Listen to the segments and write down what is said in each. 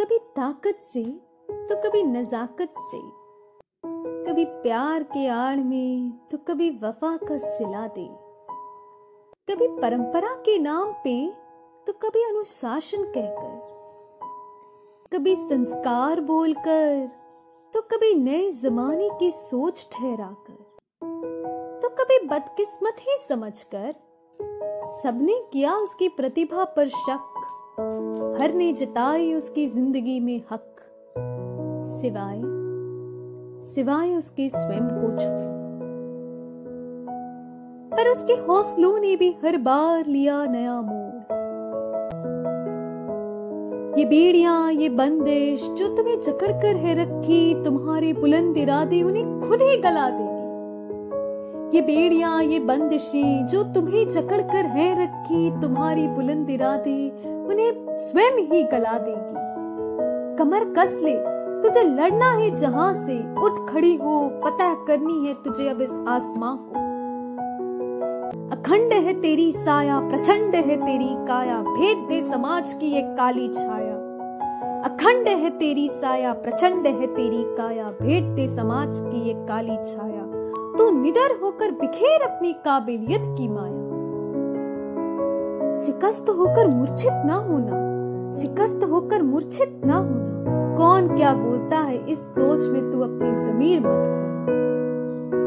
कभी ताकत से तो कभी नजाकत से। कभी प्यार के आड़ में तो कभी वफा का सिला दे। कभी परंपरा के नाम पे तो कभी अनुशासन कहकर। कभी संस्कार बोलकर तो कभी नए जमाने की सोच ठहराकर। तो कभी बदकिस्मत ही समझकर, सबने किया उसकी प्रतिभा पर शक। हर ने जताई उसकी ज़िंदगी में हक, सिवाय सिवाय उसके स्वयं को छुए। पर उसके हौसलों ने भी हर बार लिया नया मोड़। ये बेड़ियाँ, ये बंदिश जो तुम्हें जकड़ कर है रखी, तुम्हारे बुलंद इरादे उन्हें खुद ही गला देगी। ये बेड़ियाँ, ये बंदिशें जो तुम्हें जकड़ कर है रखी, तुम्हारी बुलंद इरादे उन्हें स्वयं ही गला देगी। कमर कस ले, तुझे लड़ना है जहाँ से। उठ खड़ी हो, फतह करनी है तुझे अब इस आसमां को। अखंड है तेरी साया, प्रचंड है तेरी काया। भेद दे समाज की एक काली छाया। अखंड है तेरी साया, प्रचंड है तेरी काया। भेद दे समाज की एक काली छाया। तू निडर होकर बिखेर अपनी काबिलियत की माया। सिकस्त होकर मूर्छित न होना शिकस्त होकर मूर्छित न होना। कौन क्या बोलता है इस सोच में तू अपनी जमीर मत खो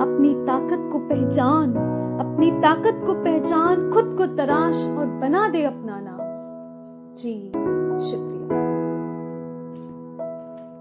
अपनी ताकत को पहचान, अपनी ताकत को पहचान, खुद को तराश और बना दे अपना नाम। जी, शुक्रिया।